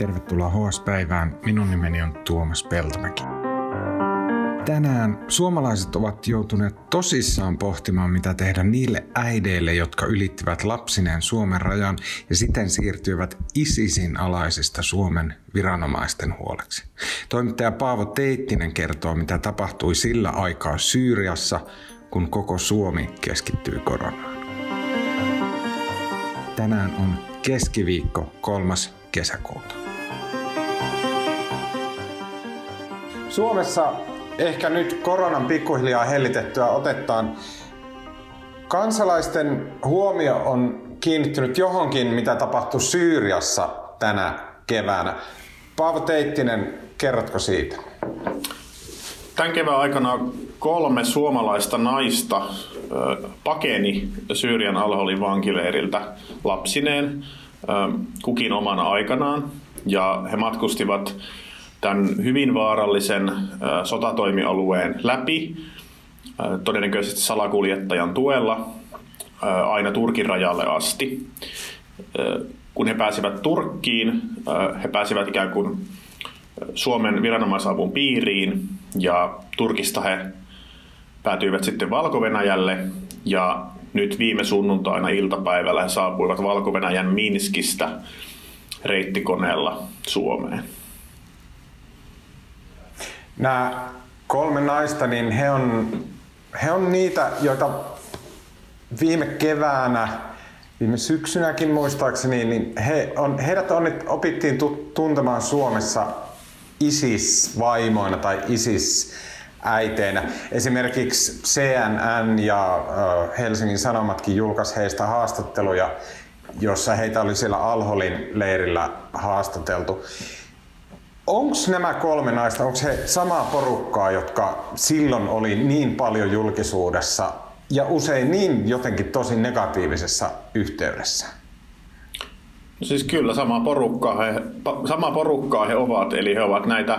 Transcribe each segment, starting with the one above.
Tervetuloa HS-päivään. Minun nimeni on Tuomas Peltomäki. Tänään suomalaiset ovat joutuneet tosissaan pohtimaan, mitä tehdä niille äideille, jotka ylittivät lapsineen Suomen rajan ja siten siirtyivät ISISin alaisista Suomen viranomaisten huoleksi. Toimittaja Paavo Teittinen kertoo, mitä tapahtui sillä aikaa Syyriassa, kun koko Suomi keskittyi koronaan. Tänään on keskiviikko 3. kesäkuuta. Suomessa ehkä nyt koronan pikkuhiljaa hellitettyä otettaan kansalaisten huomio on kiinnittynyt johonkin, mitä tapahtui Syyriassa tänä keväänä. Paavo Teittinen, kerrotko siitä? Tämän kevään aikana kolme suomalaista naista pakeni Syyrian Alholin vankileiriltä lapsineen kukin omana aikanaan. Ja he matkustivat tämän hyvin vaarallisen sotatoimialueen läpi, todennäköisesti salakuljettajan tuella, aina Turkin rajalle asti. Kun he pääsivät Turkkiin, he pääsivät ikään kuin Suomen viranomaisavun piiriin ja Turkista he päätyivät sitten valko ja nyt viime sunnuntaina iltapäivällä he saapuivat valko Minskistä reittikoneella Suomeen. Nämä kolme naista, niin he on, he on niitä, joita viime keväänä, viime syksynäkin muistaakseni, niin he on, heidät on, opittiin tuntemaan Suomessa ISIS-vaimoina tai ISIS äiteinä. Esimerkiksi CNN ja Helsingin Sanomatkin julkaisi heistä haastatteluja, jossa heitä oli siellä Alholin leirillä haastateltu. Onko nämä kolme naista, onko he samaa porukkaa, jotka silloin oli niin paljon julkisuudessa ja usein niin jotenkin tosi negatiivisessa yhteydessä? No siis kyllä samaa porukkaa he, samaa porukkaa he ovat, eli he ovat näitä,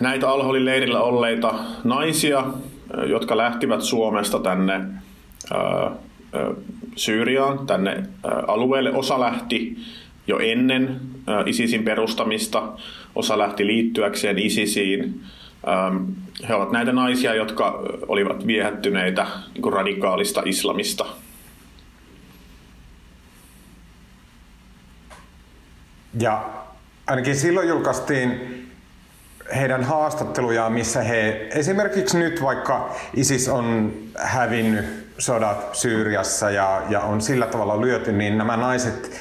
näitä Alholin leirillä olleita naisia, jotka lähtivät Suomesta tänne ää, Syyriaan, tänne ää, alueelle. Osa lähti jo ennen ISISin perustamista, osa lähti liittyäkseen ISISiin. He ovat näitä naisia, jotka olivat viehättyneitä niin radikaalista islamista. Ja ainakin silloin julkaistiin heidän haastattelujaan, missä he esimerkiksi nyt vaikka ISIS on hävinnyt sodat Syyriassa ja, ja on sillä tavalla lyöty, niin nämä naiset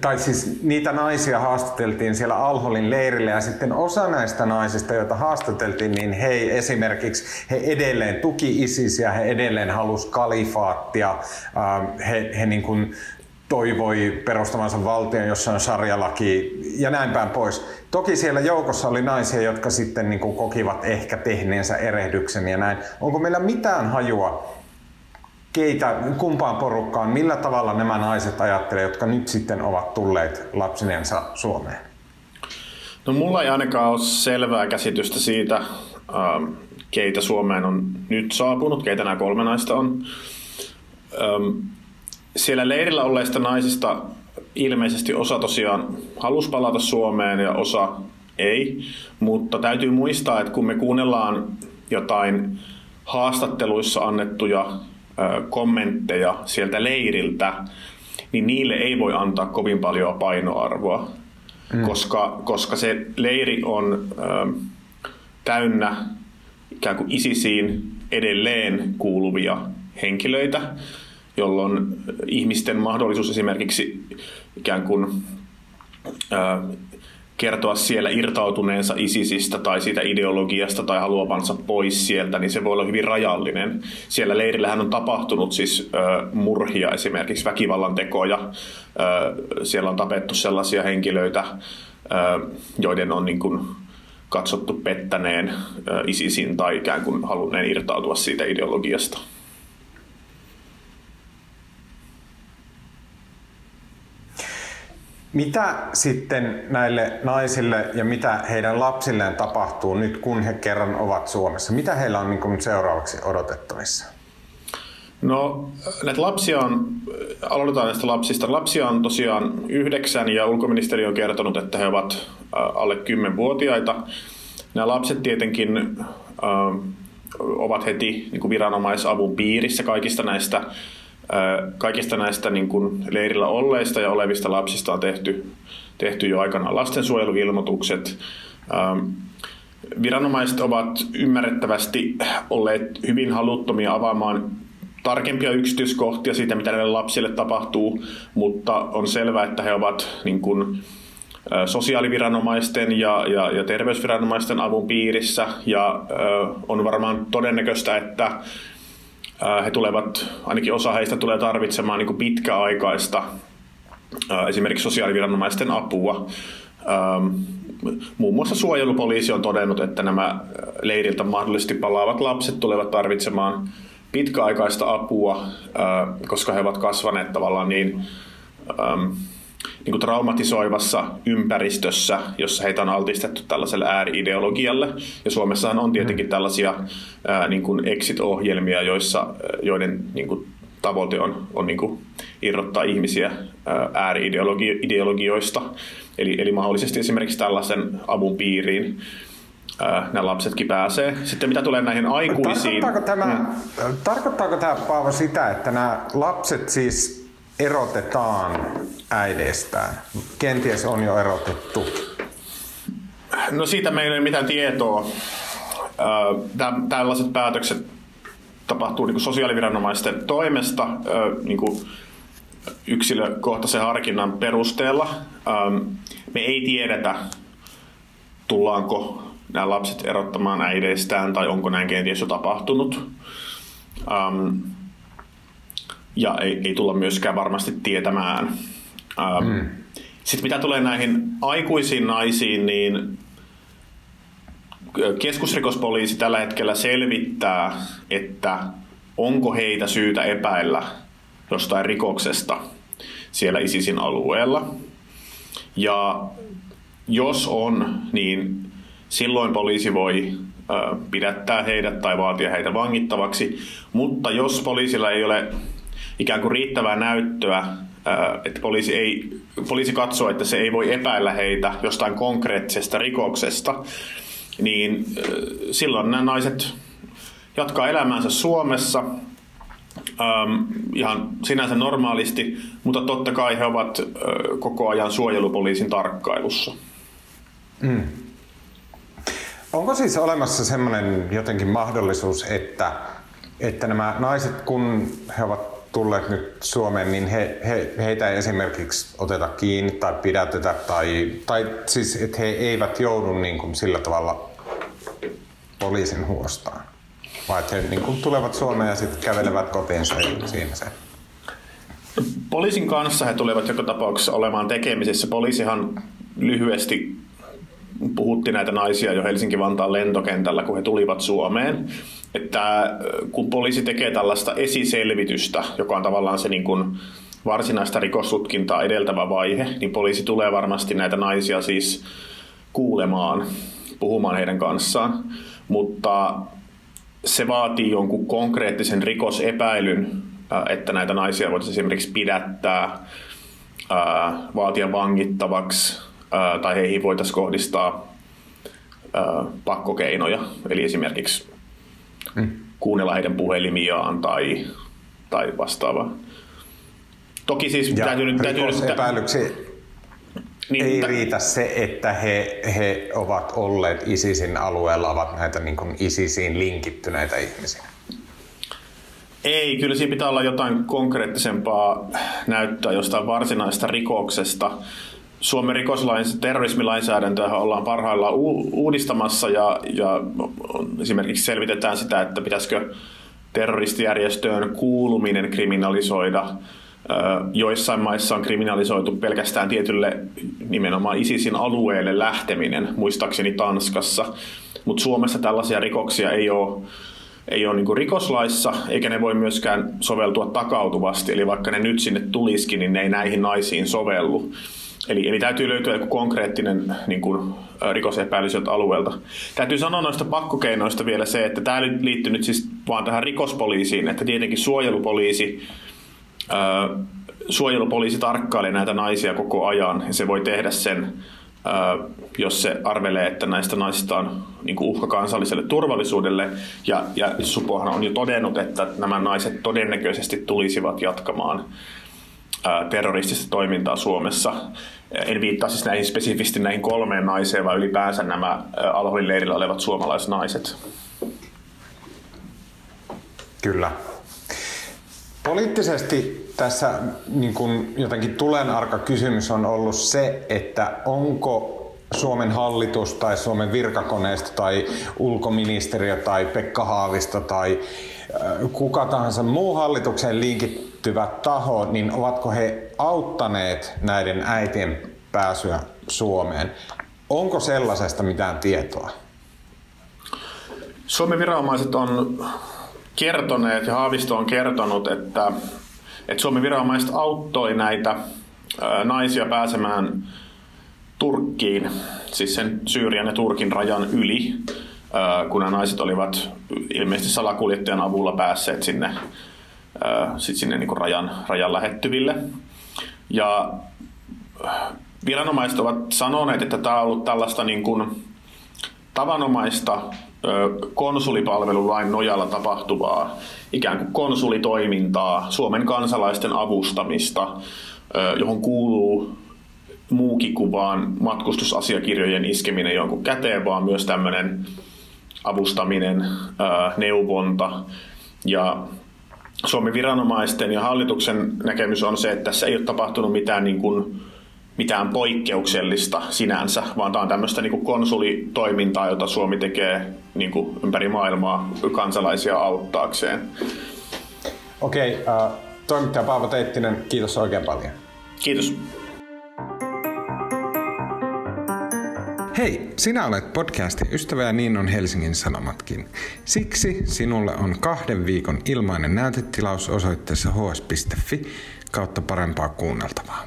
tai siis niitä naisia haastateltiin siellä Alholin leirillä ja sitten osa näistä naisista, joita haastateltiin, niin he esimerkiksi he edelleen tuki ISISiä, he edelleen halusi kalifaattia, ähm, he, he niin kuin toivoi perustamansa valtion, jossa on sarjalaki ja näin päin pois. Toki siellä joukossa oli naisia, jotka sitten niin kuin kokivat ehkä tehneensä erehdyksen ja näin. Onko meillä mitään hajua keitä, kumpaan porukkaan, millä tavalla nämä naiset ajattelevat, jotka nyt sitten ovat tulleet lapsinensa Suomeen? No mulla ei ainakaan ole selvää käsitystä siitä, ähm, keitä Suomeen on nyt saapunut, keitä nämä kolme naista on. Ähm, siellä leirillä olleista naisista ilmeisesti osa tosiaan halusi palata Suomeen ja osa ei, mutta täytyy muistaa, että kun me kuunnellaan jotain haastatteluissa annettuja kommentteja sieltä leiriltä, niin niille ei voi antaa kovin paljon painoarvoa, mm. koska, koska se leiri on ö, täynnä ikään kuin ISISiin edelleen kuuluvia henkilöitä, jolloin ihmisten mahdollisuus esimerkiksi ikään kuin ö, kertoa siellä irtautuneensa ISISistä tai siitä ideologiasta tai haluavansa pois sieltä, niin se voi olla hyvin rajallinen. Siellä leirillähän on tapahtunut siis murhia, esimerkiksi väkivallan tekoja. Siellä on tapettu sellaisia henkilöitä, ö, joiden on niin kuin, katsottu pettäneen ISISin tai ikään kuin halunneen irtautua siitä ideologiasta. Mitä sitten näille naisille ja mitä heidän lapsilleen tapahtuu nyt, kun he kerran ovat Suomessa? Mitä heillä on niin seuraavaksi odotettavissa? No, näitä lapsia on, aloitetaan näistä lapsista. Lapsia on tosiaan yhdeksän ja ulkoministeri on kertonut, että he ovat alle 10-vuotiaita. Nämä lapset tietenkin äh, ovat heti niin kuin viranomaisavun piirissä kaikista näistä, kaikista näistä niin kuin leirillä olleista ja olevista lapsista on tehty, tehty jo aikanaan lastensuojeluilmoitukset. Viranomaiset ovat ymmärrettävästi olleet hyvin haluttomia avaamaan tarkempia yksityiskohtia siitä, mitä näille lapsille tapahtuu, mutta on selvää, että he ovat niin kuin, sosiaaliviranomaisten ja, ja, ja terveysviranomaisten avun piirissä ja on varmaan todennäköistä, että he tulevat, ainakin osa heistä tulee tarvitsemaan niin pitkäaikaista esimerkiksi sosiaaliviranomaisten apua. Muun muassa suojelupoliisi on todennut, että nämä leiriltä mahdollisesti palaavat lapset tulevat tarvitsemaan pitkäaikaista apua, koska he ovat kasvaneet tavallaan niin, niin kuin traumatisoivassa ympäristössä, jossa heitä on altistettu tällaiselle ääriideologialle. Ja Suomessahan on tietenkin mm. tällaisia niin kuin exit-ohjelmia, joissa, joiden niin kuin tavoite on, on niin kuin irrottaa ihmisiä ääriideologioista. Eli, eli mahdollisesti esimerkiksi tällaisen avun piiriin nämä lapsetkin pääsee. Sitten mitä tulee näihin aikuisiin... Tarkoittaako tämä, mm. tarkoittaako tämä Paavo sitä, että nämä lapset siis erotetaan äideistään? Kenties on jo erotettu. No siitä meillä ei ole mitään tietoa. Tällaiset päätökset tapahtuu niin sosiaaliviranomaisten toimesta niin kuin yksilökohtaisen harkinnan perusteella. Me ei tiedetä, tullaanko nämä lapset erottamaan äideistään tai onko näin kenties jo tapahtunut. Ja ei, ei tulla myöskään varmasti tietämään. Um, mm. Sitten mitä tulee näihin aikuisiin naisiin, niin keskusrikospoliisi tällä hetkellä selvittää, että onko heitä syytä epäillä jostain rikoksesta siellä ISISin alueella. Ja jos on, niin silloin poliisi voi pidättää heidät tai vaatia heitä vangittavaksi, mutta jos poliisilla ei ole ikään kuin riittävää näyttöä, että poliisi, ei, poliisi katsoo, että se ei voi epäillä heitä jostain konkreettisesta rikoksesta, niin silloin nämä naiset jatkaa elämäänsä Suomessa ähm, ihan sinänsä normaalisti, mutta totta kai he ovat äh, koko ajan suojelupoliisin tarkkailussa. Mm. Onko siis olemassa semmoinen jotenkin mahdollisuus, että, että nämä naiset, kun he ovat tulleet nyt Suomeen, niin he, he, heitä ei esimerkiksi oteta kiinni tai pidätetä, tai, tai siis että he eivät joudu niin kuin sillä tavalla poliisin huostaan? Vai että he niin kuin tulevat Suomeen ja sitten kävelevät kotiinsa ja siinä se? Poliisin kanssa he tulevat joka tapauksessa olemaan tekemisissä. Poliisihan lyhyesti puhutti näitä naisia jo Helsinki-Vantaan lentokentällä, kun he tulivat Suomeen. Että kun poliisi tekee tällaista esiselvitystä, joka on tavallaan se niin kuin varsinaista rikostutkintaa edeltävä vaihe, niin poliisi tulee varmasti näitä naisia siis kuulemaan, puhumaan heidän kanssaan. Mutta se vaatii jonkun konkreettisen rikosepäilyn, että näitä naisia voitaisiin esimerkiksi pidättää, vaatia vangittavaksi, tai heihin voitaisiin kohdistaa pakkokeinoja, eli esimerkiksi mm. kuunnella heidän puhelimiaan tai, tai vastaavaa. Toki siis ja täytyy nyt... Täytyy nyt niin, ei t- riitä se, että he, he ovat olleet ISISin alueella, ovat näitä niin kuin ISISiin linkittyneitä ihmisiä. Ei, kyllä siinä pitää olla jotain konkreettisempaa näyttöä jostain varsinaista rikoksesta. Suomen rikoslain terrorismilainsäädäntöä ollaan parhaillaan uudistamassa ja, ja esimerkiksi selvitetään sitä, että pitäisikö terroristijärjestöön kuuluminen kriminalisoida. Joissain maissa on kriminalisoitu pelkästään tietylle nimenomaan ISISin alueelle lähteminen, muistaakseni Tanskassa. Mutta Suomessa tällaisia rikoksia ei ole ei ole niin rikoslaissa, eikä ne voi myöskään soveltua takautuvasti. Eli vaikka ne nyt sinne tulisikin, niin ne ei näihin naisiin sovellu. Eli, eli täytyy löytyä joku konkreettinen niin kuin, rikosepäily sieltä alueelta. Täytyy sanoa noista pakkokeinoista vielä se, että tämä liittyy nyt siis vaan tähän rikospoliisiin, että tietenkin suojelupoliisi, ää, suojelupoliisi tarkkailee näitä naisia koko ajan ja se voi tehdä sen, ää, jos se arvelee, että näistä naisista on niin kuin uhka kansalliselle turvallisuudelle. Ja, ja Supohan on jo todennut, että nämä naiset todennäköisesti tulisivat jatkamaan terroristista toimintaa Suomessa. En viittaa siis näihin spesifisti näihin kolmeen naiseen, vaan ylipäänsä nämä Alholin leirillä olevat suomalaisnaiset. Kyllä. Poliittisesti tässä niin kuin jotenkin tulenarka kysymys on ollut se, että onko Suomen hallitus tai Suomen virkakoneisto tai ulkoministeriö tai Pekka Haavisto tai kuka tahansa muu hallitukseen linkittyvä taho, niin ovatko he auttaneet näiden äitien pääsyä Suomeen? Onko sellaisesta mitään tietoa? Suomen viranomaiset on kertoneet ja Haavisto on kertonut, että, että Suomen viranomaiset auttoi näitä naisia pääsemään Turkkiin, siis sen Syyrian ja Turkin rajan yli, kun nämä naiset olivat ilmeisesti salakuljettajan avulla päässeet sinne, sit sinne niin kuin rajan, rajan lähettyville. Ja viranomaiset ovat sanoneet, että tämä on ollut tällaista niin kuin tavanomaista konsulipalvelulain nojalla tapahtuvaa ikään kuin konsulitoimintaa, Suomen kansalaisten avustamista, johon kuuluu muukin kuin vaan matkustusasiakirjojen iskeminen jonkun käteen, vaan myös tämmöinen avustaminen, neuvonta. Ja Suomen viranomaisten ja hallituksen näkemys on se, että tässä ei ole tapahtunut mitään, niin kuin, mitään poikkeuksellista sinänsä, vaan tämä on tämmöistä niin kuin konsulitoimintaa, jota Suomi tekee niin kuin ympäri maailmaa kansalaisia auttaakseen. Okei, uh, toimittaja Paavo Teittinen, kiitos oikein paljon. Kiitos. Hei, sinä olet podcastin ystävä ja niin on Helsingin Sanomatkin. Siksi sinulle on kahden viikon ilmainen näytetilaus osoitteessa hs.fi kautta parempaa kuunneltavaa.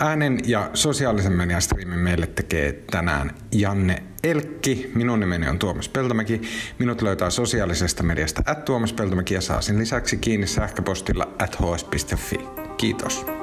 Äänen ja sosiaalisen median striimin meille tekee tänään Janne Elkki. Minun nimeni on Tuomas Peltomäki. Minut löytää sosiaalisesta mediasta at Tuomas Peltomäki ja saa sen lisäksi kiinni sähköpostilla at hs.fi. Kiitos.